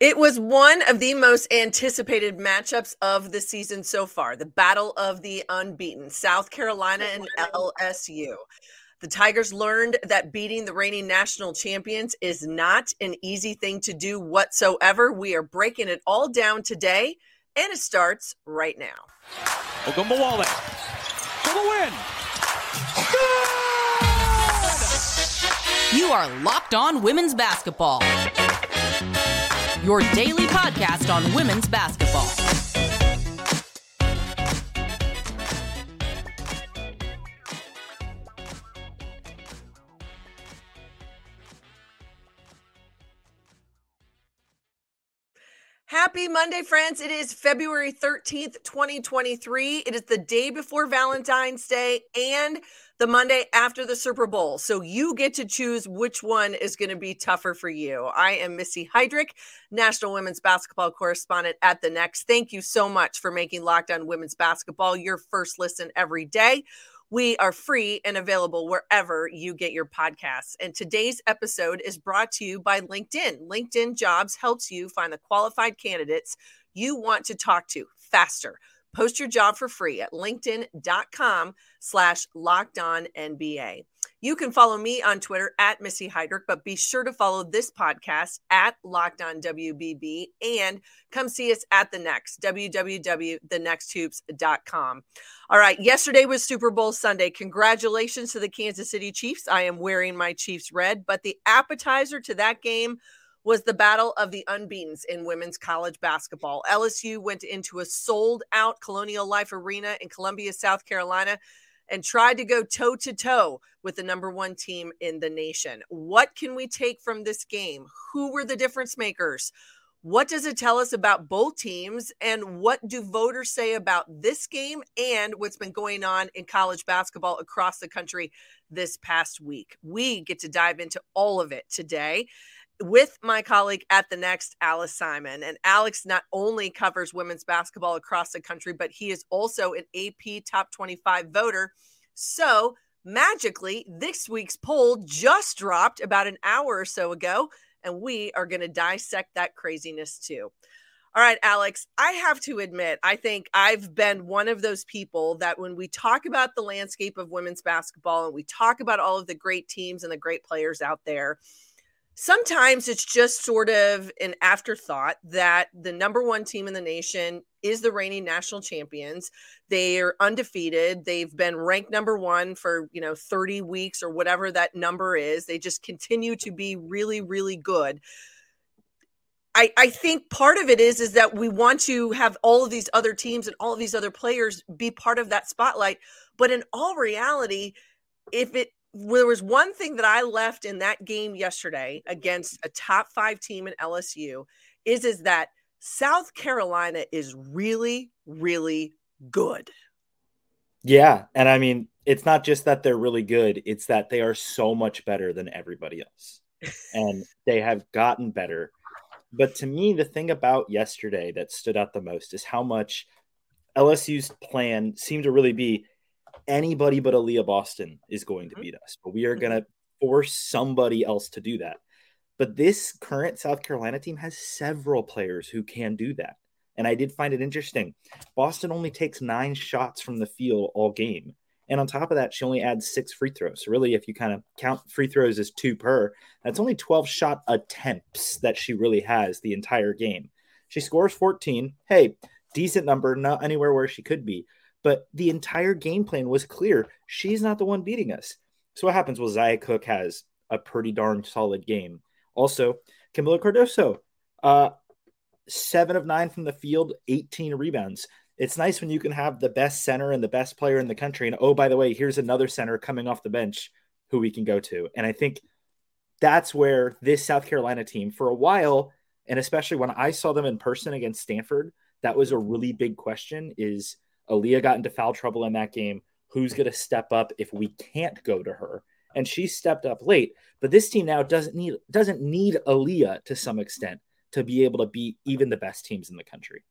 It was one of the most anticipated matchups of the season so far the battle of the unbeaten South Carolina and LSU. The Tigers learned that beating the reigning national champions is not an easy thing to do whatsoever. We are breaking it all down today, and it starts right now. Ogunbowale for the win. You are locked on women's basketball your daily podcast on women's basketball. Happy Monday, friends. It is February 13th, 2023. It is the day before Valentine's Day and the Monday after the Super Bowl. So you get to choose which one is going to be tougher for you. I am Missy Heidrick, National Women's Basketball Correspondent at The Next. Thank you so much for making Locked On Women's Basketball your first listen every day. We are free and available wherever you get your podcasts. And today's episode is brought to you by LinkedIn. LinkedIn Jobs helps you find the qualified candidates you want to talk to faster Post your job for free at linkedin.com slash locked on NBA. You can follow me on Twitter at Missy Heidrick, but be sure to follow this podcast at Locked On WBB and come see us at the next www.thenexthoops.com. All right, yesterday was Super Bowl Sunday. Congratulations to the Kansas City Chiefs. I am wearing my Chiefs red, but the appetizer to that game was the battle of the unbeatens in women's college basketball. LSU went into a sold out Colonial Life Arena in Columbia, South Carolina, and tried to go toe to toe with the number one team in the nation. What can we take from this game? Who were the difference makers? What does it tell us about both teams? And what do voters say about this game and what's been going on in college basketball across the country this past week? We get to dive into all of it today with my colleague at the next, Alex Simon. And Alex not only covers women's basketball across the country, but he is also an AP top 25 voter. So magically, this week's poll just dropped about an hour or so ago, and we are going to dissect that craziness too. All right, Alex, I have to admit, I think I've been one of those people that when we talk about the landscape of women's basketball and we talk about all of the great teams and the great players out there, sometimes it's just sort of an afterthought that the number one team in the nation is the reigning national champions. They are undefeated. They've been ranked number one for, you know, 30 weeks or whatever that number is. They just continue to be really, really good. I, I think part of it is is that we want to have all of these other teams and all of these other players be part of that spotlight. But in all reality, if it there was one thing that I left in that game yesterday against a top five team in LSU is is that South Carolina is really, really good. Yeah. And I mean, it's not just that they're really good, it's that they are so much better than everybody else. and they have gotten better. But to me, the thing about yesterday that stood out the most is how much LSU's plan seemed to really be anybody but Aaliyah Boston is going to mm-hmm. beat us, but we are going to force somebody else to do that. But this current South Carolina team has several players who can do that. And I did find it interesting. Boston only takes nine shots from the field all game. And on top of that, she only adds six free throws. So, really, if you kind of count free throws as two per, that's only 12 shot attempts that she really has the entire game. She scores 14. Hey, decent number, not anywhere where she could be. But the entire game plan was clear. She's not the one beating us. So what happens? Well, Zia Cooke has a pretty darn solid game. Also, Kamilla Cardoso, uh, seven of nine from the field, 18 rebounds. It's nice when you can have the best center and the best player in the country. And oh, by the way, here's another center coming off the bench who we can go to. And I think that's where this South Carolina team, for a while, and especially when I saw them in person against Stanford, that was a really big question is – Aaliyah got into foul trouble in that game. Who's going to step up if we can't go to her? And she stepped up late. But this team now doesn't need doesn't need Aaliyah to some extent to be able to beat even the best teams in the country.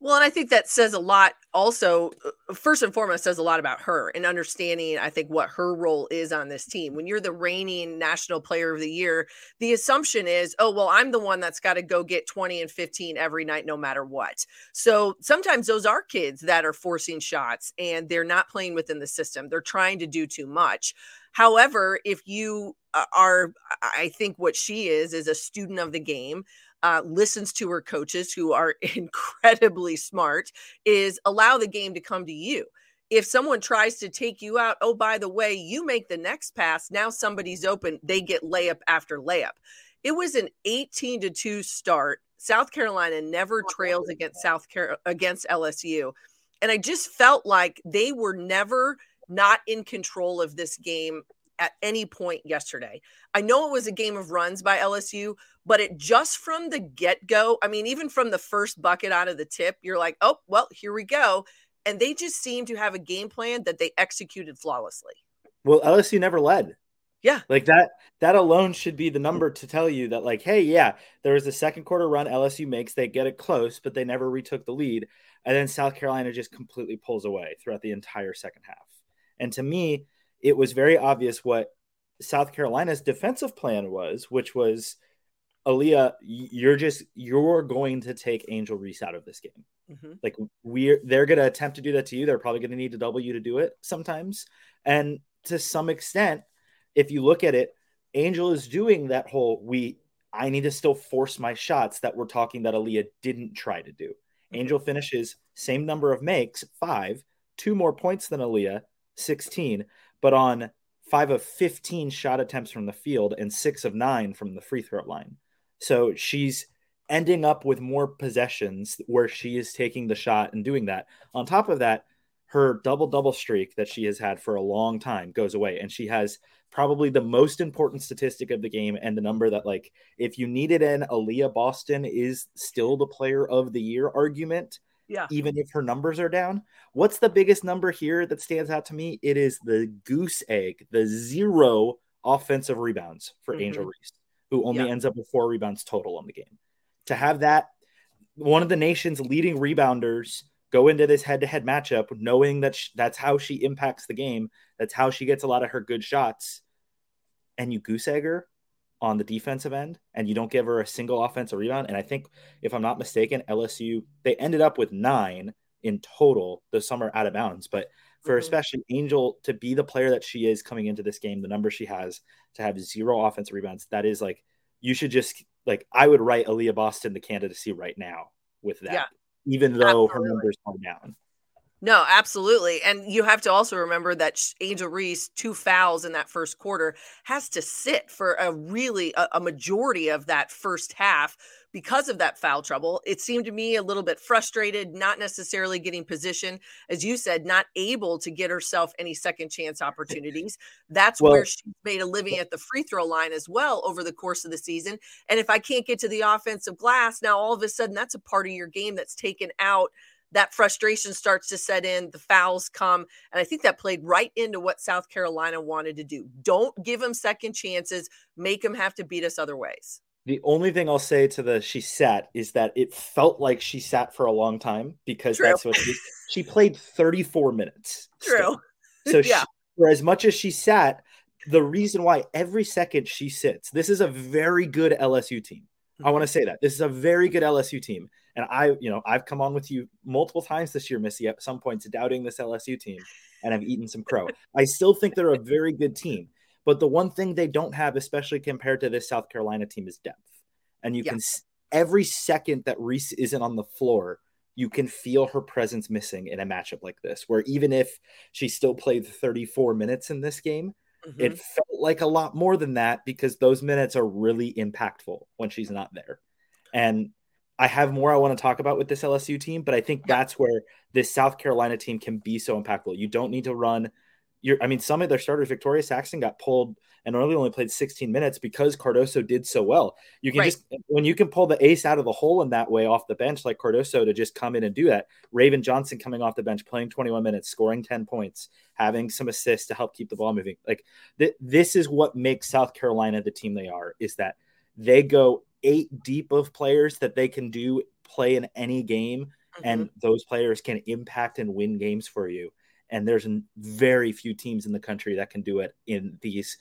Well, and I think that says a lot also, uh, first and foremost, says a lot about her and understanding, I think, what her role is on this team. When you're the reigning national player of the year, the assumption is, oh, well, I'm the one that's got to go get 20 and 15 every night, no matter what. So sometimes those are kids that are forcing shots and they're not playing within the system. They're trying to do too much. However, if you uh, are, I think what she is, is a student of the game uh, listens to her coaches who are incredibly smart is allow the game to come to you. If someone tries to take you out oh by the way you make the next pass. Now somebody's open they get layup after layup. It was an 18 to 2 start. South carolina never trails against south Car- against lsu and i just felt like they were never not in control of this game at any point yesterday. I know it was a game of runs by LSU, but it just from the get go, I mean, even from the first bucket out of the tip, you're like, oh, well, here we go. And they just seem to have a game plan that they executed flawlessly. Well, LSU never led. Yeah. Like that that alone should be the number to tell you that like hey, yeah, there was a second quarter run LSU makes, they get it close, but they never retook the lead, and then South Carolina just completely pulls away throughout the entire second half. And to me, it was very obvious what South Carolina's defensive plan was, which was Aaliyah, you're just you're going to take Angel Reese out of this game. Mm-hmm. Like we're they're gonna attempt to do that to you. They're probably gonna need to double you to do it sometimes. And to some extent, if you look at it, Angel is doing that whole we I need to still force my shots that we're talking that Aaliyah didn't try to do. Mm-hmm. Angel finishes same number of makes, five, two more points than Aaliyah, 16, but on five of 15 shot attempts from the field and six of nine from the free throw line. So she's ending up with more possessions where she is taking the shot and doing that. On top of that, her double double streak that she has had for a long time goes away and she has probably the most important statistic of the game and the number that like if you needed an Aaliyah Boston is still the player of the year argument yeah. Even if her numbers are down. What's the biggest number here that stands out to me? It is the goose egg, the zero offensive rebounds for mm-hmm. Angel Reese, who only yeah. ends up with four rebounds total on the game. To have that, one of the nation's leading rebounders go into this head-to-head matchup knowing that sh- that's how she impacts the game that's how she gets a lot of her good shots and you goose egg her on the defensive end and you don't give her a single offensive rebound. And I think, if I'm not mistaken, LSU, they ended up with nine in total the summer out of bounds. But for mm-hmm. especially Angel to be the player that she is coming into this game, the number she has to have zero offensive rebounds, that is like, you should just, like, I would write Aaliyah Boston the candidacy right now with that, yeah. even though Absolutely. her numbers are down. No, absolutely. And you have to also remember that Angel Reese, two fouls in that first quarter, has to sit for a really a, a, majority of that first half because of that foul trouble. It seemed to me a little bit frustrated, not necessarily getting position, as you said, not able to get herself any second chance opportunities. That's well, where she made a living at the free throw line as well over the course of the season. And if I can't get to the offensive glass, now all of a sudden that's a part of your game that's taken out that frustration starts to set in, the fouls come. And I think that played right into what South Carolina wanted to do. Don't give them second chances, make them have to beat us other ways. The only thing I'll say to the she sat is that it felt like she sat for a long time because True. that's what she, she played 34 minutes. True. Still. So yeah. She, for as much as she sat, the reason why every second she sits, this is a very good LSU team. I mm-hmm. want to say that this is a very good LSU team. And I, you know, I've come on with you multiple times this year, Missy, at some points doubting this LSU team, and I've eaten some crow. I still think they're a very good team. But the one thing they don't have, especially compared to this South Carolina team, is depth. And you can every second that Reese isn't on the floor, you can feel her presence missing in a matchup like this, where even if she still played 34 minutes in this game, mm-hmm. it felt like a lot more than that because those minutes are really impactful when she's not there. And I have more I want to talk about with this LSU team, but I think that's where this South Carolina team can be so impactful. You don't need to run your I mean, some of their starters, Victaria Saxton got pulled and early only played 16 minutes because Cardoso did so well. You can right. just when you can pull the ace out of the hole in that way off the bench, like Cardoso to just come in and do that. Raven Johnson coming off the bench, playing 21 minutes, scoring 10 points, having some assists to help keep the ball moving. Like th- this is what makes South Carolina the team they are, is that they go eight deep of players that they can do play in any game mm-hmm. and those players can impact and win games for you. And there's very few teams in the country that can do it in these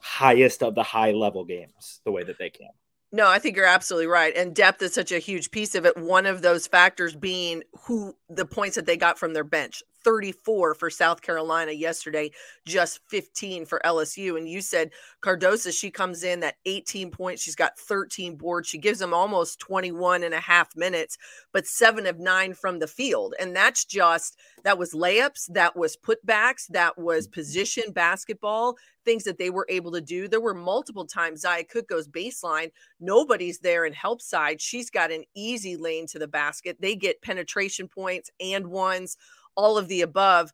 highest of the high level games the way that they can. No, I think you're absolutely right. And depth is such a huge piece of it. One of those factors being who the points that they got from their bench. 34 for South Carolina yesterday, just 15 for LSU. And you said Cardoso, she comes in at 18 points. She's got 13 boards. She gives them almost 21 and a half minutes, but seven of nine from the field. And that's just, that was layups, that was putbacks, that was position basketball, things that they were able to do. There were multiple times Zia Cooke goes baseline. Nobody's there in help side. She's got an easy lane to the basket. They get penetration points and ones all of the above.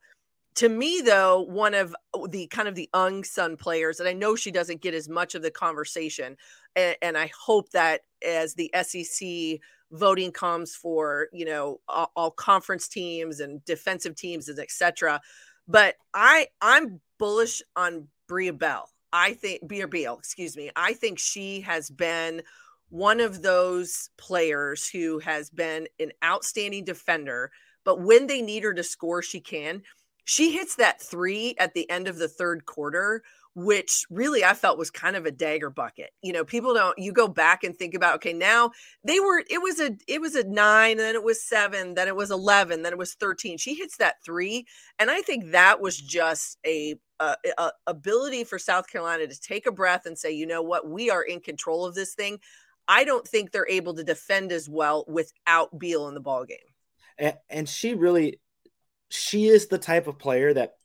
To me, though, one of the kind of the unsung players, and I know she doesn't get as much of the conversation, and, and I hope that as the SEC voting comes for you know all, all conference teams and defensive teams and etc. But I I'm bullish on Bria Bell. I think Brea Beal, excuse me. I think she has been one of those players who has been an outstanding defender but when they need her to score, she can. She hits that three at the end of the third quarter, which really I felt was kind of a dagger bucket. You know, people don't you go back and think about okay, now they were it was a it was a 9, then it was 7, then it was 11, then it was 13. She hits that 3 and I think that was just a, ability for South Carolina to take a breath and say, "You know what? We are in control of this thing." I don't think they're able to defend as well without Beal in the ball game and, and she really she is the type of player that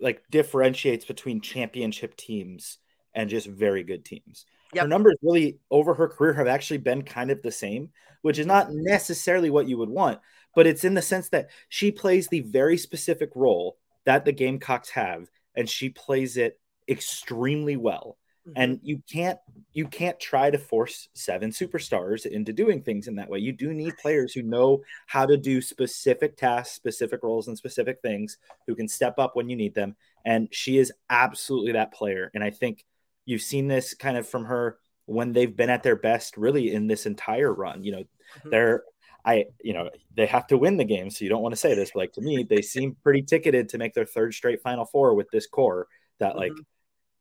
like differentiates between championship teams and just very good teams. Yep. Her numbers really over her career have actually been kind of the same, which is not necessarily what you would want, but it's in the sense that she plays the very specific role that the Gamecocks have, and she plays it extremely well. Mm-hmm. And you can't you can't try to force seven superstars into doing things in that way. You do need players who know how to do specific tasks, specific roles, and specific things who can step up when you need them. And she is absolutely that player. And I think you've seen this kind of from her when they've been at their best, really in this entire run. You know, mm-hmm. they're I, you know, they have to win the game. So you don't want to say this, but like to me, they seem pretty ticketed to make their third straight Final Four with this core. That like mm-hmm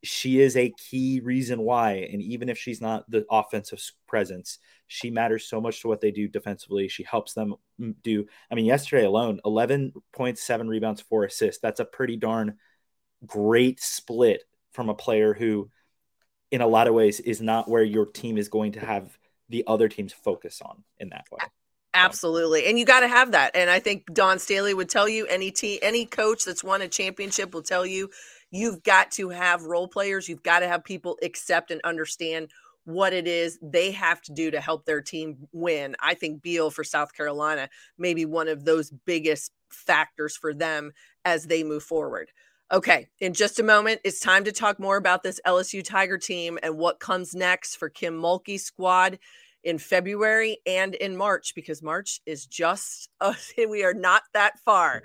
she is a key reason why. And even if she's not the offensive presence, she matters so much to what they do defensively. She helps them mm, do. I mean, yesterday alone, 11.7 rebounds, four assists. That's a pretty darn great split from a player who, in a lot of ways, is not where your team is going to have the other teams focus on in that way. Absolutely. And you got to have that. And I think Dawn Staley would tell you any team, any coach that's won a championship will tell you you've got to have role players. You've got to have people accept and understand what it is they have to do to help their team win. I think Beal for South Carolina may be one of those biggest factors for them as they move forward. Okay, in just a moment, it's time to talk more about this LSU Tiger team and what comes next for Kim Mulkey's squad in February and in March because March is just, uh, we are not that far.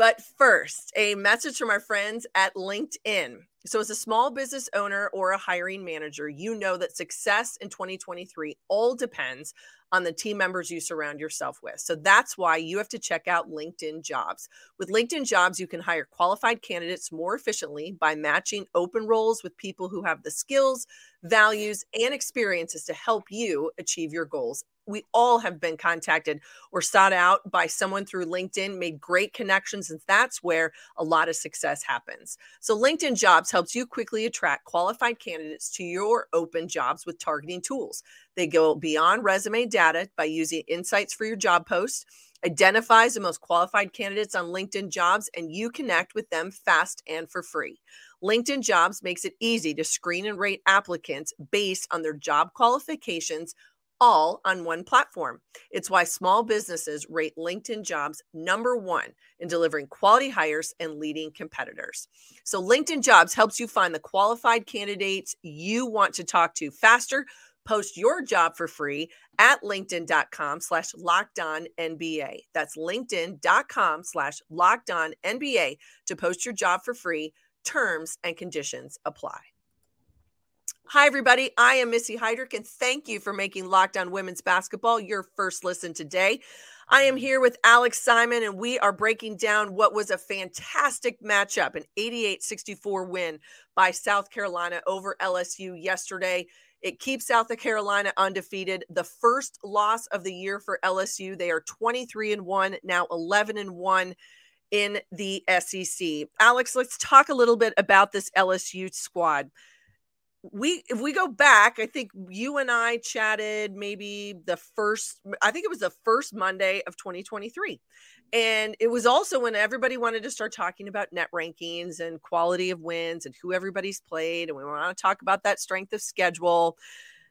But first, a message from our friends at LinkedIn. So, as a small business owner or a hiring manager, you know that success in 2023 all depends on the team members you surround yourself with. So, that's why you have to check out LinkedIn Jobs. With LinkedIn Jobs, you can hire qualified candidates more efficiently by matching open roles with people who have the skills, values, and experiences to help you achieve your goals we all have been contacted or sought out by someone through LinkedIn, made great connections, and that's where a lot of success happens. So, LinkedIn Jobs helps you quickly attract qualified candidates to your open jobs with targeting tools. They go beyond resume data by using insights for your job post, identifies the most qualified candidates on LinkedIn Jobs, and you connect with them fast and for free. LinkedIn Jobs makes it easy to screen and rate applicants based on their job qualifications all on one platform. It's why small businesses rate LinkedIn jobs number one in delivering quality hires and leading competitors. So, LinkedIn jobs helps you find the qualified candidates you want to talk to faster. Post your job for free at linkedin.com slash locked on NBA. That's linkedin.com slash locked on NBA to post your job for free. Terms and conditions apply. Hi, everybody. I am Missy Heidrick, and thank you for making Locked On Women's Basketball your first listen today. I am here with Alex Simon, and we are breaking down what was a fantastic matchup an 88 64 win by South Carolina over LSU yesterday. It keeps South Carolina undefeated. The first loss of the year for LSU. They are 23 and 1, now 11 and 1 in the SEC. Alex, let's talk a little bit about this LSU squad we if we go back i think you and i chatted maybe the first i think it was the first monday of 2023 and it was also when everybody wanted to start talking about net rankings and quality of wins and who everybody's played and we want to talk about that strength of schedule.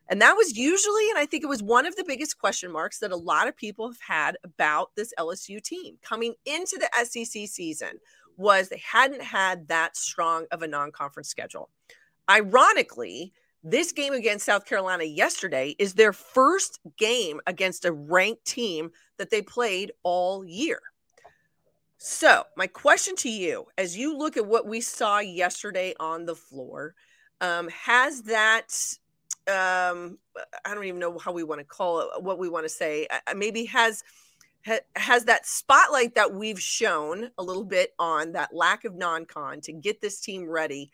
And that was usually and i think it was one of the biggest question marks that a lot of people have had about this lsu team coming into the sec season was they hadn't had that strong of a non-conference schedule Ironically, this game against South Carolina yesterday is their first game against a ranked team that they played all year. So, my question to you, as you look at what we saw yesterday on the floor, um, has that, um, I don't even know how we want to call it, what we want to say, maybe has has that spotlight that we've shown a little bit on that lack of non-con to get this team ready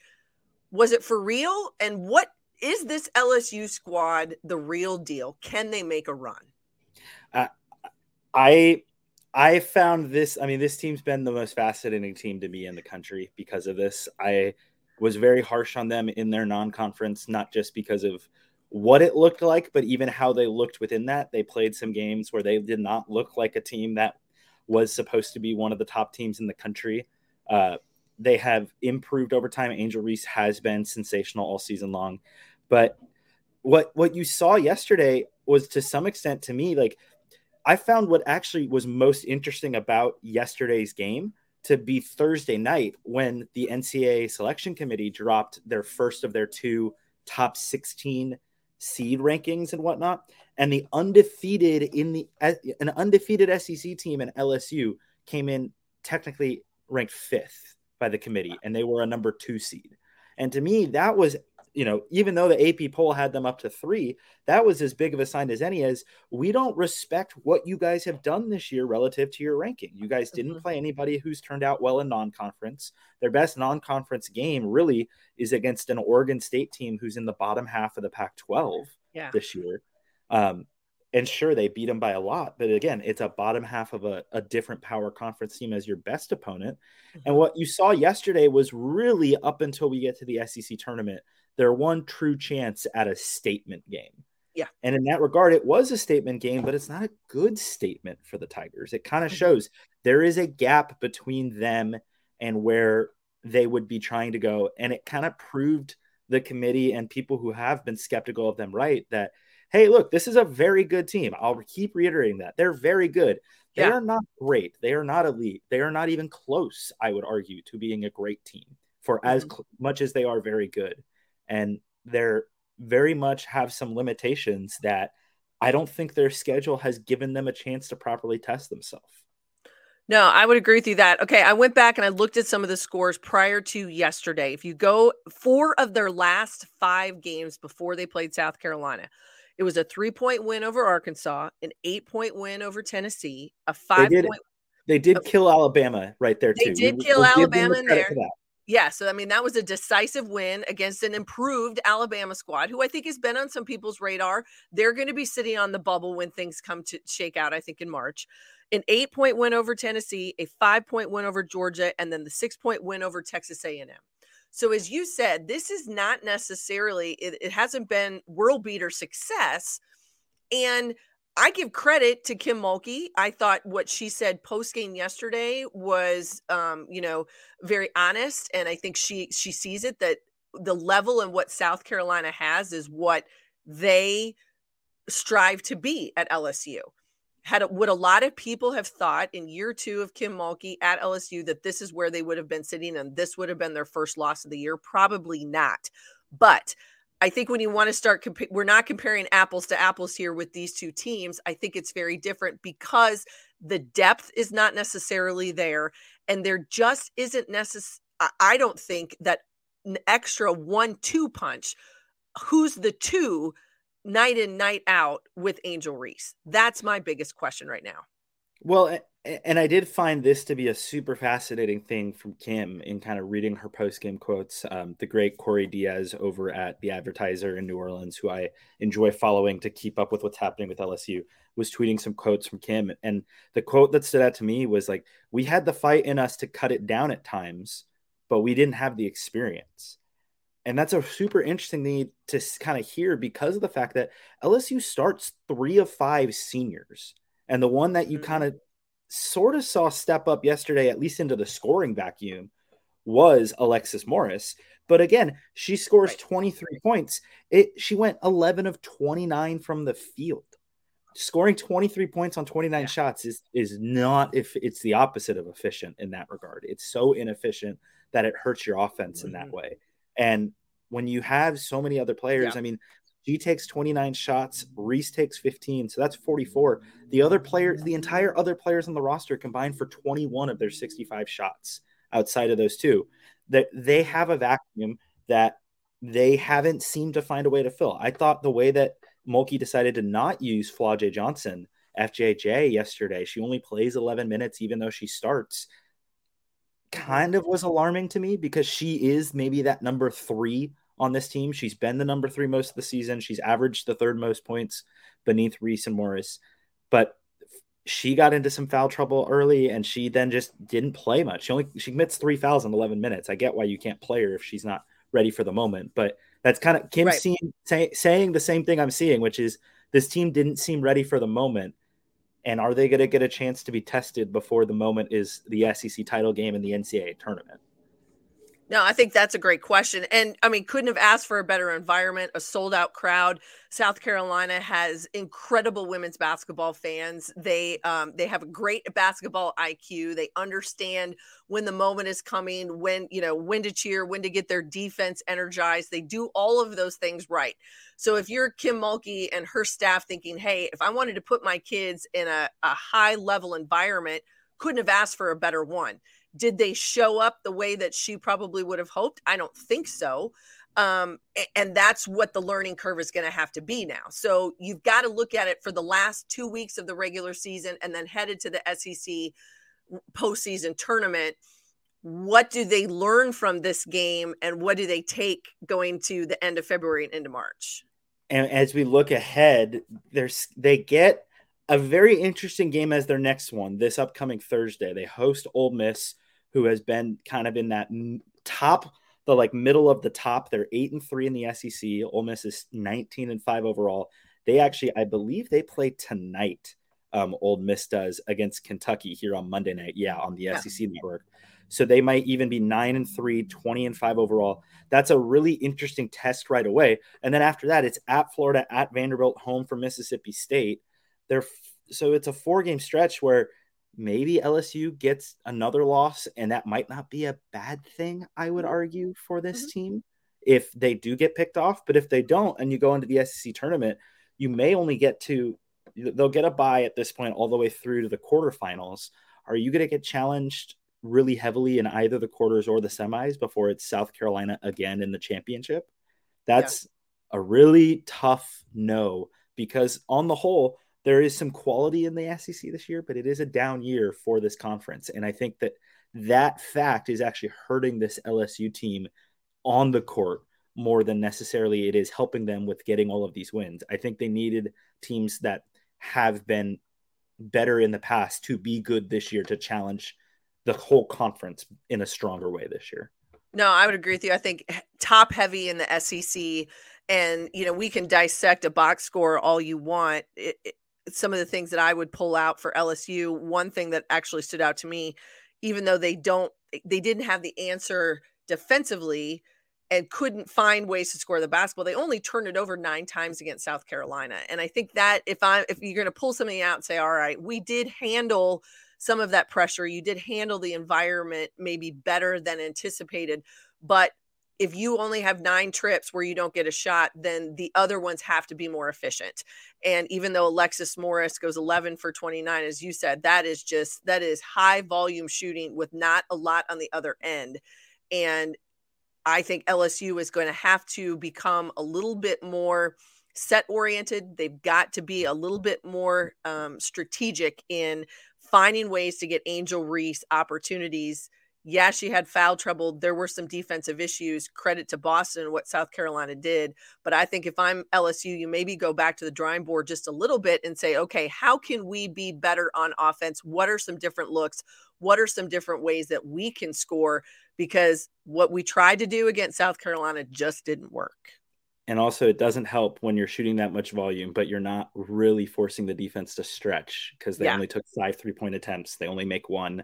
was it for real? And what is this LSU squad the real deal? Can they make a run? Uh, I I found this. I mean, this team's been the most fascinating team to me in the country because of this. I was very harsh on them in their non-conference, not just because of what it looked like, but even how they looked within that. They played some games where they did not look like a team that was supposed to be one of the top teams in the country. Uh, they have improved over time. Angel Reese has been sensational all season long. But what what you saw yesterday was to some extent to me like I found what actually was most interesting about yesterday's game to be Thursday night when the NCAA selection committee dropped their first of their two top 16 seed rankings and whatnot. And the undefeated in the an undefeated SEC team in LSU came in technically ranked fifth by the committee, and they were a number two seed. And to me, that was, you know, even though the AP poll had them up to three, that was as big of a sign as any as we don't respect what you guys have done this year relative to your ranking. You guys didn't mm-hmm. play anybody who's turned out well in non conference. Their best non conference game really is against an Oregon State team who's in the bottom half of the Pac 12 yeah. this year. Um, and sure, they beat them by a lot, but again, it's a bottom half of a, a different power conference team as your best opponent. Mm-hmm. And what you saw yesterday was really up until we get to the SEC tournament, their one true chance at a statement game. Yeah. And in that regard, it was a statement game, but it's not a good statement for the Tigers. It kind of mm-hmm. shows there is a gap between them and where they would be trying to go. And it kind of proved the committee and people who have been skeptical of them right that – hey, look, this is a very good team. I'll keep reiterating that. They're very good. They yeah. are not great. They are not elite. They are not even close, I would argue, to being a great team for mm-hmm. as cl- much as they are very good. And they're very much have some limitations that I don't think their schedule has given them a chance to properly test themselves. No, I would agree with you that. Okay, I went back and I looked at some of the scores prior to yesterday. If you go four of their last five games before they played South Carolina, it was a three point win over Arkansas, an eight point win over Tennessee, a five they did, point. They did kill Alabama right there too. They did we, kill we'll Alabama in there. Yeah, so I mean that was a decisive win against an improved Alabama squad, who I think has been on some people's radar. They're going to be sitting on the bubble when things come to shake out. I think in March, an eight point win over Tennessee, a five point win over Georgia, and then the six point win over Texas A and M. So, as you said, this is not necessarily, it, it hasn't been world beater success. And I give credit to Kim Mulkey. I thought what she said post game yesterday was, um, you know, very honest, and I think she she sees it that the level and what South Carolina has is what they strive to be at LSU had would a lot of people have thought in year two of Kim Mulkey at LSU that this is where they would have been sitting and this would have been their first loss of the year? Probably not. But I think when you want to start, compa- we're not comparing apples to apples here with these two teams. I think it's very different because the depth is not necessarily there, and there just isn't necessary. I don't think that an extra one-two punch. Who's the two night in, night out with Angel Reese? That's my biggest question right now. Well, and I did find this to be a super fascinating thing from Kim in kind of reading her post game quotes. Um, the great Corey Diaz over at the Advertiser in New Orleans, who I enjoy following to keep up with what's happening with LSU, was tweeting some quotes from Kim. And the quote that stood out to me was like, We had the fight in us to cut it down at times, but we didn't have the experience. And that's a super interesting thing to kind of hear because of the fact that LSU starts three of five seniors. And the one that you mm-hmm. kind of sort of saw step up yesterday, at least into the scoring vacuum, was Alexis Morris. But again, she scores right. 23 points. It she went 11 of 29 from the field. Scoring 23 points on 29 yeah. shots is is not if it's the opposite of efficient in that regard. It's so inefficient that it hurts your offense mm-hmm. in that mm-hmm. way. And when you have so many other players, yeah. I mean, G takes 29 shots. Reese takes 15. So that's 44. The other players, the entire other players on the roster combined for 21 of their 65 shots outside of those two. That they have a vacuum that they haven't seemed to find a way to fill. I thought the way that Mulkey decided to not use Flau'jae Johnson, FJJ, yesterday, she only plays 11 minutes, even though she starts, Mm-hmm. kind of was alarming to me because she is maybe that number three on this team. She's been the number three most of the season. She's averaged the third most points beneath Reese and Morris. But she got into some foul trouble early and she then just didn't play much. She only she commits three fouls in 11 minutes. I get why you can't play her if she's not ready for the moment, but that's kind of Kim right. seeing, say, saying the same thing I'm seeing, which is this team didn't seem ready for the moment. And are they going to get a chance to be tested before the moment is the SEC title game in the NCAA tournament? No, I think that's a great question. And I mean, couldn't have asked for a better environment, a sold out crowd. South Carolina has incredible women's basketball fans. They um, they have a great basketball IQ. They understand when the moment is coming, when, you know, when to cheer, when to get their defense energized. They do all of those things right. So if you're Kim Mulkey and her staff thinking, hey, if I wanted to put my kids in a, a high level environment, couldn't have asked for a better one did they show up the way that she probably would have hoped? I don't think so. Um, and that's what the learning curve is going to have to be now. So you've got to look at it for the last two weeks of the regular season and then headed to the SEC postseason tournament. What do they learn from this game and what do they take going to the end of February and into March? And as we look ahead, there's they get a very interesting game as their next one this upcoming Thursday. They host Ole Miss who has been kind of in that top, the like middle of the top. They're eight and three in the SEC. Ole Miss is 19 and five overall. They actually, I believe, they play tonight. Um, Ole Miss does against Kentucky here on Monday night. Yeah, on the yeah. SEC network. So they might even be nine and three, 20 and five overall. That's a really interesting test right away. And then after that, it's at Florida, at Vanderbilt, home for Mississippi State. They're so it's a four game stretch where maybe LSU gets another loss, and that might not be a bad thing, I would mm-hmm. argue, for this mm-hmm. team if they do get picked off. But if they don't, and you go into the SEC tournament, you may only get to, they'll get a bye at this point all the way through to the quarterfinals. Are you going to get challenged really heavily in either the quarters or the semis before it's South Carolina again in the championship? That's yeah. a really tough no because on the whole, there is some quality in the SEC this year, but it is a down year for this conference. And I think that that fact is actually hurting this LSU team on the court more than necessarily it is helping them with getting all of these wins. I think they needed teams that have been better in the past to be good this year to challenge the whole conference in a stronger way this year. No, I would agree with you. I think top heavy in the SEC and you know we can dissect a box score all you want it, it, some of the things that I would pull out for LSU, one thing that actually stood out to me, even though they don't, eh, they didn't have the answer defensively and couldn't find ways to score the basketball. They only turned it over nine times against South Carolina. And I think that if I if you're going to pull something out and say, all right, we did handle some of that pressure, you did handle the environment maybe better than anticipated, but if you only have nine trips where you don't get a shot, then the other ones have to be more efficient. And even though Alexis Morris goes 11 for 29, as you said, that is just that is high volume shooting with not a lot on the other end. And I think LSU is going to have to become a little bit more set oriented. They've got to be a little bit more um, strategic in finding ways to get Angel Reese opportunities. Yeah, she had foul trouble. There were some defensive issues. Credit to Boston and what South Carolina did. But I think if I'm LSU, you maybe go back to the drawing board just a little bit and say, okay, how can we be better on offense? What are some different looks? What are some different ways that we can score? Because what we tried to do against South Carolina just didn't work. And also, it doesn't help when you're shooting that much volume, but you're not really forcing the defense to stretch because they yeah. only took five three point attempts. They only make one.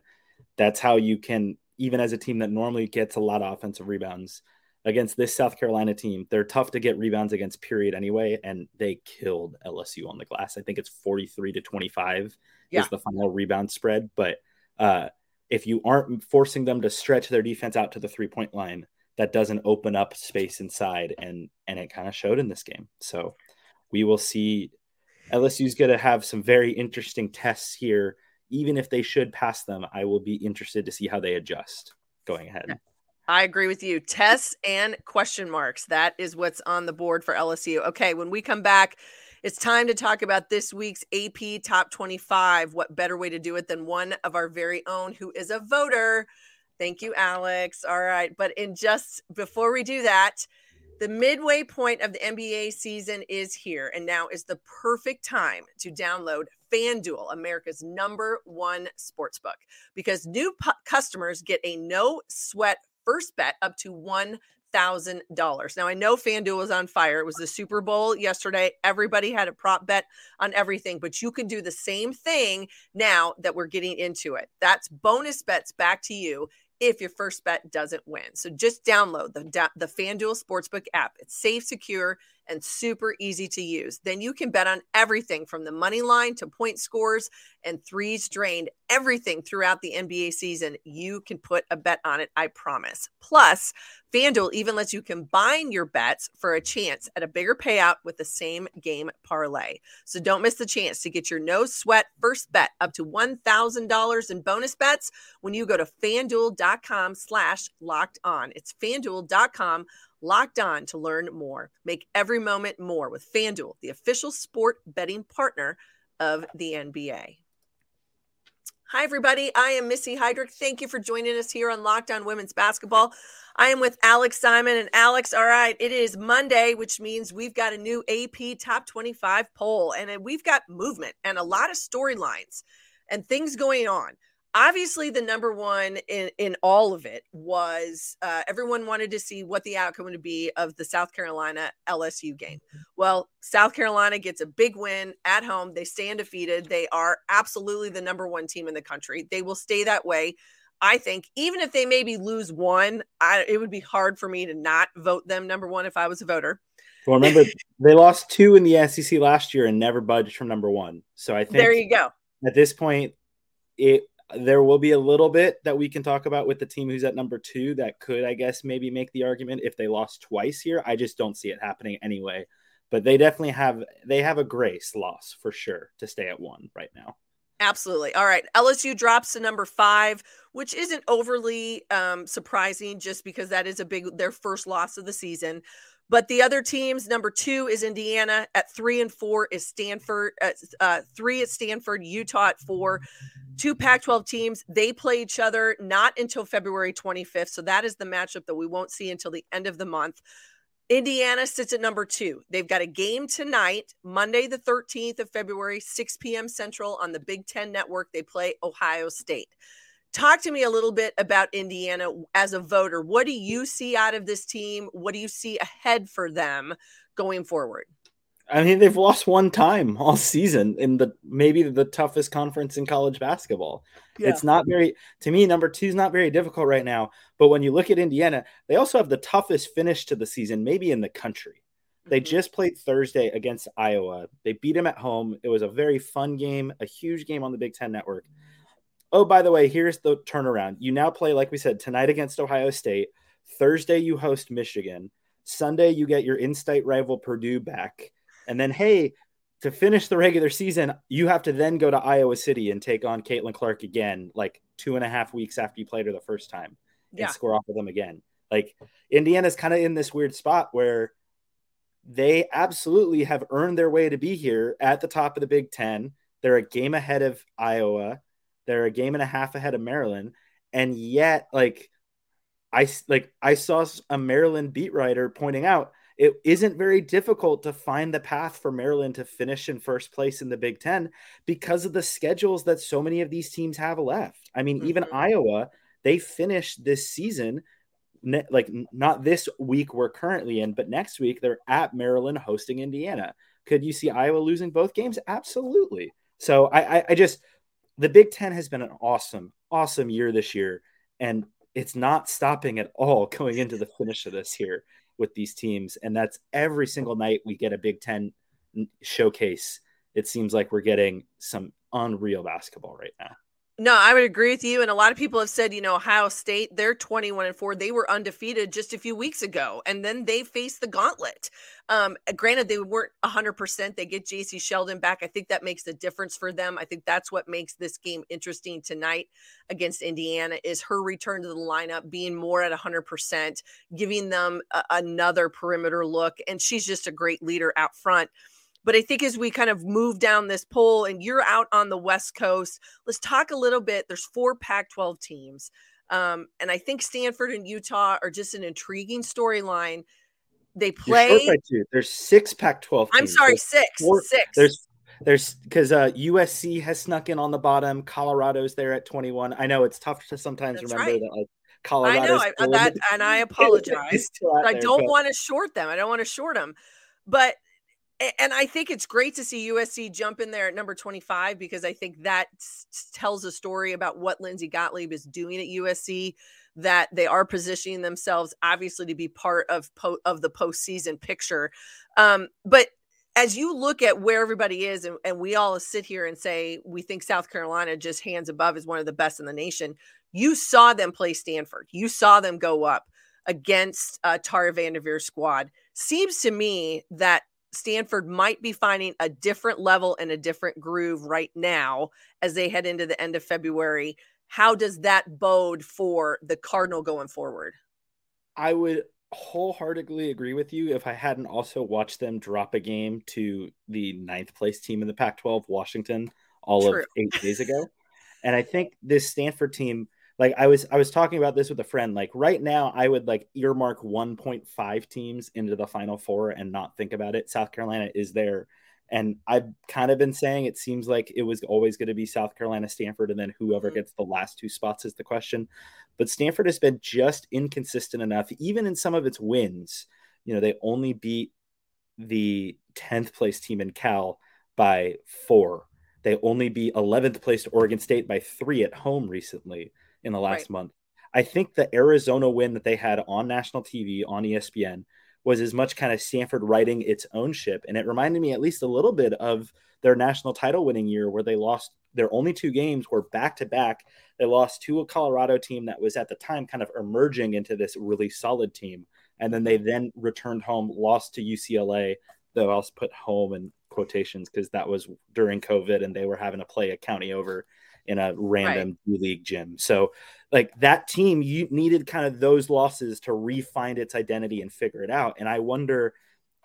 That's how you can, even as a team that normally gets a lot of offensive rebounds against this South Carolina team, they're tough to get rebounds against, period, anyway. And they killed LSU on the glass. I think it's 43 to 25 yeah. is the final rebound spread. But uh, if you aren't forcing them to stretch their defense out to the three point line, that doesn't open up space inside and and it kind of showed in this game so we will see lsu's going to have some very interesting tests here even if they should pass them i will be interested to see how they adjust going ahead I agree with you. Tests and question marks. That is what's on the board for LSU. Okay, when we come back, it's time to talk about this week's AP Top 25. What better way to do it than one of our very own who is a voter? Thank you, Alex. All right. But in just before we do that, the midway point of the NBA season is here, and now is the perfect time to download FanDuel, America's number one sports book, because new pu- customers get a no sweat first bet up to one thousand dollars. Now I know FanDuel was on fire. It was the Super Bowl yesterday. Everybody had a prop bet on everything, but you can do the same thing now that we're getting into it. That's bonus bets back to you if your first bet doesn't win. So just download the the FanDuel Sportsbook app. It's safe, secure, and super easy to use. Then you can bet on everything from the money line to point scores and threes drained, everything throughout the NBA season. You can put a bet on it, I promise. Plus, FanDuel even lets you combine your bets for a chance at a bigger payout with the same game parlay. So don't miss the chance to get your no sweat first bet up to $1,000 in bonus bets when you go to fanduel.com slash locked on. It's fanduel.com locked on to learn more. Make every moment more with FanDuel, the official sport betting partner of the NBA. Hi, everybody. I am Missy Heidrick. Thank you for joining us here on Locked On Women's Basketball. I am with Alex Simon. And Alex, all right, it is Monday, which means we've got a new AP Top 25 poll, and uh, we've got movement and a lot of storylines and things going on obviously the number one in, in all of it was uh, everyone wanted to see what the outcome would be of the south carolina lsu game. Mm-hmm. well south carolina gets a big win at home. They stay undefeated. They are absolutely the number one team in the country. They will stay that way i think. Even if they maybe lose one I, it would be hard for me to not vote them number one if i was a voter. Well remember they lost two in the sec last year and never budged from number one. So i think there you go. at this point it there will be a little bit that we can talk about with the team who's at number two that could, I guess, maybe make the argument if they lost twice here. I just don't see it happening anyway. But they definitely have they have a grace loss for sure to stay at one right now. Absolutely. All right. LSU drops to number five, which isn't overly um, surprising just because that is a big their first loss of the season. But the other teams, number two is Indiana. At three and four is Stanford. At, uh, three at Stanford, Utah at four. Two Pac 12 teams, they play each other not until February 25th. So that is the matchup that we won't see until the end of the month. Indiana sits at number two. They've got a game tonight, Monday, the 13th of February, 6 p.m. Central on the Big Ten Network. They play Ohio State. Talk to me a little bit about Indiana as a voter. What do you see out of this team? What do you see ahead for them going forward? I mean, they've lost one time all season in the maybe the toughest conference in college basketball. Yeah. It's not very to me. Number two is not very difficult right now. But when you look at Indiana, they also have the toughest finish to the season, maybe in the country. They mm-hmm. just played Thursday against Iowa. They beat them at home. It was a very fun game, a huge game on the Big Ten Network. Oh, by the way, here's the turnaround. You now play, like we said, tonight against Ohio State. Thursday, you host Michigan. Sunday, you get your in state rival Purdue back. And then, hey, to finish the regular season, you have to then go to Iowa City and take on Caitlin Clark again, like two and a half weeks after you played her the first time and yeah. score off of them again. Like Indiana's kind of in this weird spot where they absolutely have earned their way to be here at the top of the Big Ten. They're a game ahead of Iowa They're a game and a half ahead of Maryland, and yet, like, I like I saw a Maryland beat writer pointing out it isn't very difficult to find the path for Maryland to finish in first place in the Big Ten because of the schedules that so many of these teams have left. I mean, mm-hmm. even Iowa, they finished this season like not this week we're currently in, but next week they're at Maryland hosting Indiana. Could you see Iowa losing both games? Absolutely. So I, I, I just the Big Ten has been an awesome, awesome year this year, and it's not stopping at all going into the finish of this here with these teams. And that's every single night we get a Big Ten showcase. It seems like we're getting some unreal basketball right now. No, I would agree with you. And a lot of people have said, you know, Ohio State, they're 21 and 4. They were undefeated just a few weeks ago. And then they faced the gauntlet. Um, granted, they weren't 100%. They get Jacy Sheldon back. I think that makes a difference for them. I think that's what makes this game interesting tonight against Indiana is her return to the lineup, being more at 100%, giving them a- another perimeter look. And she's just a great leader out front. But I think as we kind of move down this poll and you're out on the West Coast, let's talk a little bit. There's four Pac 12 teams. Um, and I think Stanford and Utah are just an intriguing storyline. They play. There's six Pac 12 I'm sorry, there's six. Four, six. There's there's because uh, USC has snuck in on the bottom. Colorado's there at 21. I know it's tough to sometimes That's remember right. that like Colorado. I know I, that, and I apologize. I don't want to short them. I don't want to short them, but and I think it's great to see USC jump in there at number 25 because I think that tells a story about what Lindsay Gottlieb is doing at USC. That they are positioning themselves, obviously, to be part of po- of the postseason picture. Um, but as you look at where everybody is, and, and we all sit here and say we think South Carolina just hands above is one of the best in the nation. You saw them play Stanford. You saw them go up against uh, Tara VanDerveer's squad. Seems to me that Stanford might be finding a different level and a different groove right now as they head into the end of February. How does that bode for the Cardinal going forward? I would wholeheartedly agree with you if I hadn't also watched them drop a game to the ninth place team in the Pac 12, Washington, all True. of eight days ago. And I think this Stanford team like I was I was talking about this with a friend. Like right now, I would like earmark 1.5 teams into the final four and not think about it. South Carolina is there. And I've kind of been saying it seems like it was always going to be South Carolina, Stanford, and then whoever mm-hmm. gets the last two spots is the question. But Stanford has been just inconsistent enough, even in some of its wins. You know, they only beat the 10th place team in Cal by four. They only beat 11th place Oregon State by three at home recently in the last right. month. I think the Arizona win that they had on national TV on ESPN was as much kind of Stanford righting its own ship. And it reminded me at least a little bit of their national title winning year where they lost their only two games were back to back. They lost to a Colorado team that was at the time kind of emerging into this really solid team. And then they mm-hmm. then returned home, lost to UCLA, though I'll put home in quotations because that was during COVID and they were having to play a county over in a random right. league gym. So like that team, you needed kind of those losses to refine its identity and figure it out. And I wonder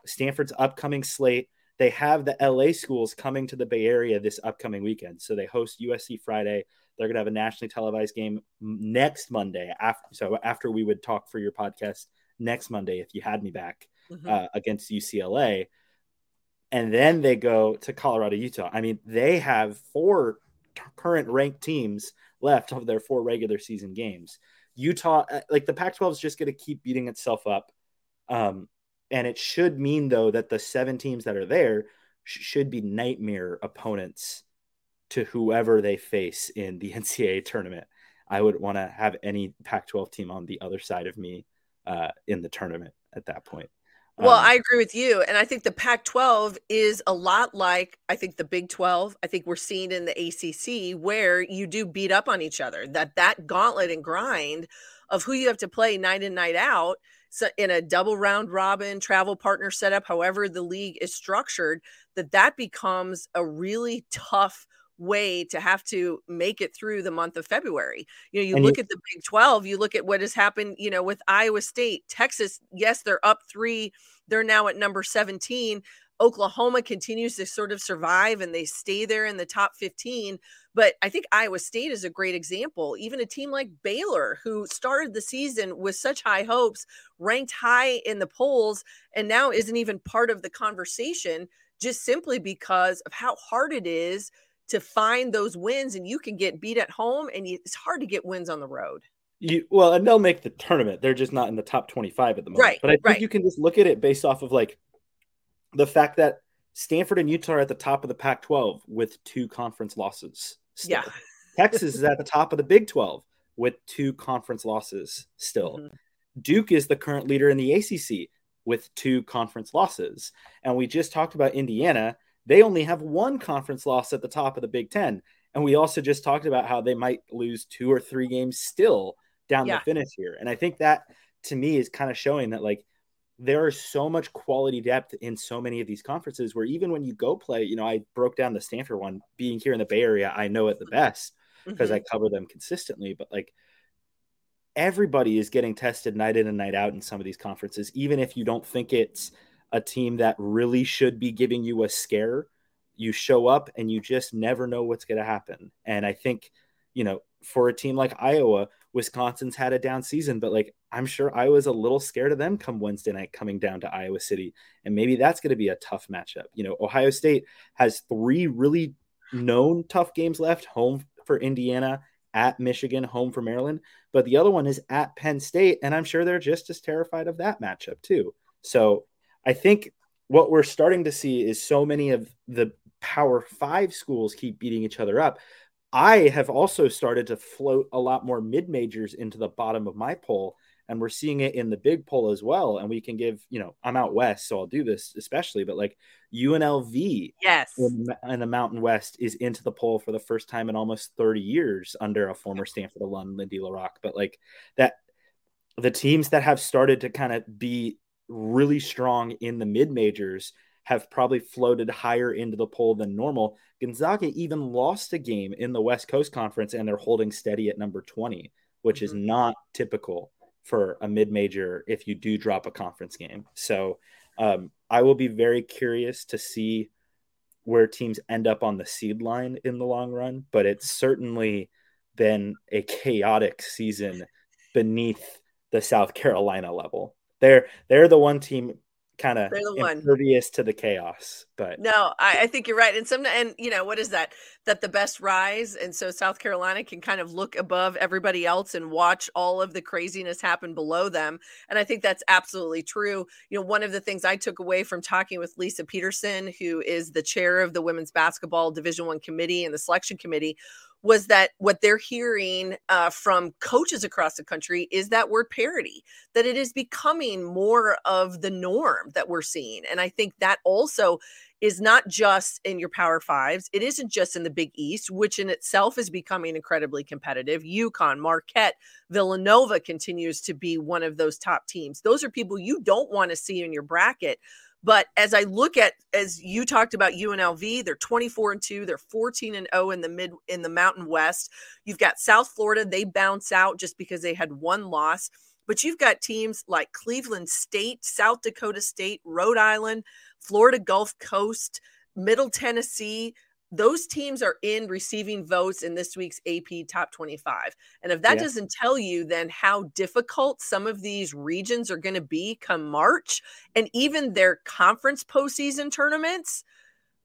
Stanford's upcoming slate. They have the LA schools coming to the Bay Area this upcoming weekend. So they host USC Friday. They're going to have a nationally televised game next Monday. After, so after we would talk for your podcast next Monday, if you had me back mm-hmm. uh, against UCLA, and then they go to Colorado, Utah. I mean, they have four current ranked teams left of their four regular season games. Utah, uh, like the Pac 12 is just going to keep beating itself up. Um, and it should mean, though, that the seven teams that are there sh- should be nightmare opponents to whoever they face in the NCAA tournament. I would want to have any Pac 12 team on the other side of me uh, in the tournament at that point. Well, um, I agree with you. And I think the Pac 12 is a lot like, I think, the Big 12. I think we're seeing in the ACC where you do beat up on each other, that that gauntlet and grind of who you have to play night in, night out. So in a double round robin travel partner setup, however the league is structured, that that becomes a really tough way to have to make it through the month of February. You know, you and look you, at the Big 12, you look at what has happened, you know, with Iowa State, Texas, yes, they're up 3, they're now at number 17, Oklahoma continues to sort of survive and they stay there in the top 15. But I think Iowa State is a great example. Even a team like Baylor, who started the season with such high hopes, ranked high in the polls, and now isn't even part of the conversation just simply because of how hard it is to find those wins. And you can get beat at home, and it's hard to get wins on the road. You well, and they'll make the tournament. They're just not in the top 25 at the moment. Right. But I think right. you can just look at it based off of like the fact that Stanford and Utah are at the top of the Pac 12 with two conference losses. Still. Yeah. Texas is at the top of the Big 12 with two conference losses still. Mhm. Duke is the current leader in the ACC with two conference losses. And we just talked about Indiana. They only have one conference loss at the top of the Big 10. And we also just talked about how they might lose two or three games still down Yeah. the finish here. And I think that to me is kind of showing that like there is so much quality depth in so many of these conferences where even when you go play, you know, I broke down the Stanford one being here in the Bay Area, I know it the best because Mhm. I cover them consistently, but like everybody is getting tested night in and night out in some of these conferences, even if you don't think it's a team that really should be giving you a scare. You show up and you just never know what's going to happen. And I think, you know, for a team like Iowa, Wisconsin's had a down season, but like I'm sure Iowa's a little scared of them come Wednesday night coming down to Iowa City. And maybe that's going to be a tough matchup. You know, Ohio State has three really known tough games left home for Indiana, at Michigan, home for Maryland. But the other one is at Penn State. And I'm sure they're just as terrified of that matchup, too. So I think what we're starting to see is so many of the Power Five schools keep beating each other up. I have also started to float a lot more mid majors into the bottom of my poll. And we're seeing it in the big poll as well. And we can give, you know, I'm out west, so I'll do this especially, but like UNLV Yes. in, in the Mountain West is into the poll for the first time in almost 30 years under a former Stanford alum, Lindy La Rocque. But like that, the teams that have started to kind of be really strong in the mid majors have probably floated higher into the poll than normal. Gonzaga even lost a game in the West Coast Conference and they're holding steady at number 20, which is Mhm. not typical for a mid major if you do drop a conference game. So um, I will be very curious to see where teams end up on the seed line in the long run, but it's certainly been a chaotic season beneath the South Carolina level. They're they're the one team kind of the one. impervious to the chaos, but No, I, I think you're right. And some, and you know, what is that? That the best rise, and so South Carolina can kind of look above everybody else and watch all of the craziness happen below them. And I think that's absolutely true. You know, one of the things I took away from talking with Lisa Peterson, who is the chair of the women's basketball Division One committee and the selection committee, was that what they're hearing uh, from coaches across the country is that word parity, that it is becoming more of the norm that we're seeing. And I think that also is not just in your power fives. It isn't just in the Big East, which in itself is becoming incredibly competitive. UConn, Marquette, Villanova continues to be one of those top teams. Those are people you don't want to see in your bracket. But as I look at, as you talked about UNLV, they're 24 and 2, they're 14 and 0 in the mid in the Mountain West. You've got South Florida, they bounce out just because they had one loss. But you've got teams like Cleveland State, South Dakota State, Rhode Island, Florida Gulf Coast, Middle Tennessee. Those teams are in receiving votes in this week's AP Top 25. And if that Yeah. doesn't tell you then how difficult some of these regions are going to be come March and even their conference postseason tournaments,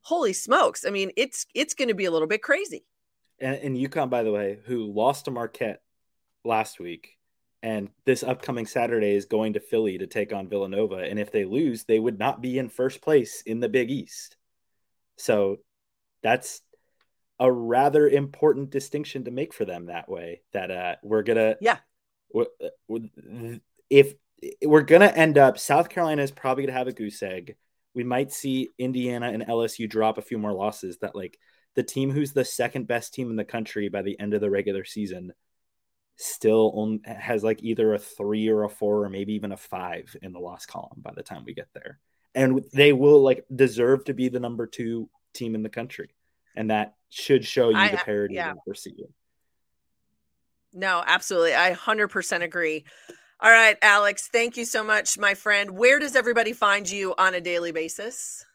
holy smokes. I mean, it's it's going to be a little bit crazy. and, and UConn, by the way, who lost to Marquette last week, and this upcoming Saturday is going to Philly to take on Villanova. And if they lose, they would not be in first place in the Big East. So that's a rather important distinction to make for them that way. That uh, we're gonna, Yeah. w- if we're gonna end up, South Carolina is probably gonna have a goose egg. We might see Indiana and LSU drop a few more losses. That like the team who's the second best team in the country by the end of the regular season still on, has like either a three or a four or maybe even a five in the loss column by the time we get there. And they will like deserve to be the number two team in the country. And that should show you I- the parity yeah. that we're seeing. No, absolutely. I 100% agree. All right, Alex, thank you so much, my friend. Where does everybody find you on a daily basis?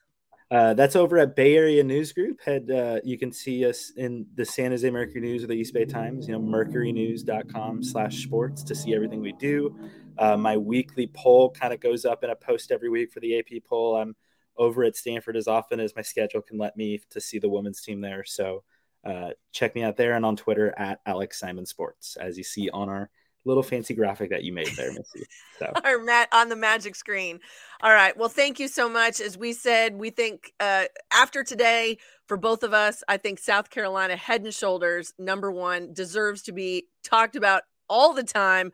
Uh, that's over at Bay Area News Group. Head, uh, you can see us in the San Jose Mercury News or the East Bay Times. You know, mercurynews.com/slash sports to see everything we do. Uh, my weekly poll kind of goes up in a post every week for the AP poll. I'm over at Stanford as often as my schedule can let me to see the women's team there. So uh, check me out there and on Twitter at Alex Simon Sports, as you see on our little fancy graphic that you made there, Missy. So. Our mat on the magic screen. All right. Well, thank you so much. As we said, we think uh, after today, for both of us, I think South Carolina, head and shoulders, number one, deserves to be talked about all the time.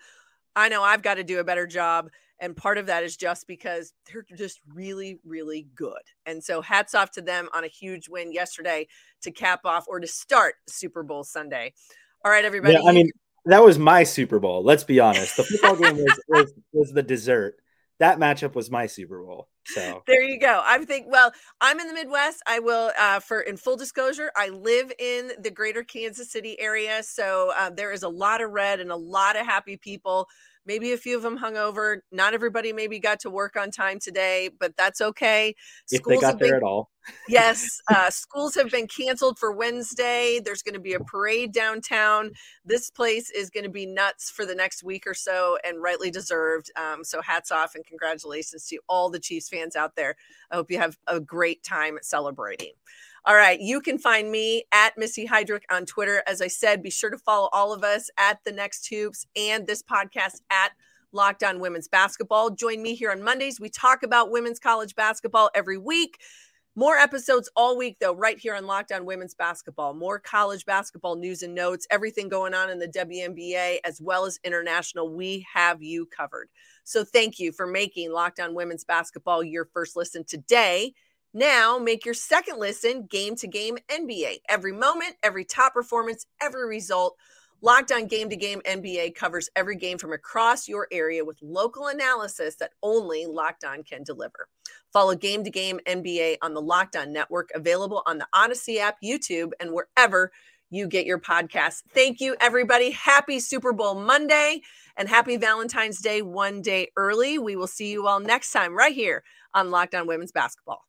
I know I've got to do a better job. And part of that is just because they're just really, really good. And so hats off to them on a huge win yesterday to cap off or to start Super Bowl Sunday. All right, everybody. Yeah, I mean, that was my Super Bowl. Let's be honest. The football game was, was, was the dessert. That matchup was my Super Bowl. So there you go. I think. Well, I'm in the Midwest. I will, uh, for in full disclosure, I live in the Greater Kansas City area, so uh, there is a lot of red and a lot of happy people Maybe a few of them hung over. Not everybody maybe got to work on time today, but that's okay. If schools they got there been, at all. yes, uh, schools have been canceled for Wednesday. There's going to be a parade downtown. This place is going to be nuts for the next week or so, and rightly deserved. Um, so hats off and congratulations to all the Chiefs fans out there. I hope you have a great time celebrating. All right. You can find me at Missy Heidrick on Twitter. As I said, be sure to follow all of us at the Next Hoops and this podcast at Locked On Women's Basketball. Join me here on Mondays. We talk about women's college basketball every week. More episodes all week, though, right here on Locked On Women's Basketball. More college basketball news and notes, everything going on in the WNBA as well as international. We have you covered. So thank you for making Locked On Women's Basketball your first listen today. Now make your second listen game to game NBA. Every moment, every top performance, every result. Locked on Game to Game NBA covers every game from across your area with local analysis that only Locked On can deliver. Follow Game to Game NBA on the Locked On Network, available on the Odyssey app, YouTube, and wherever you get your podcasts. Thank you, everybody. Happy Super Bowl Monday and happy Valentine's Day one day early. We will see you all next time right here on Locked On Women's Basketball.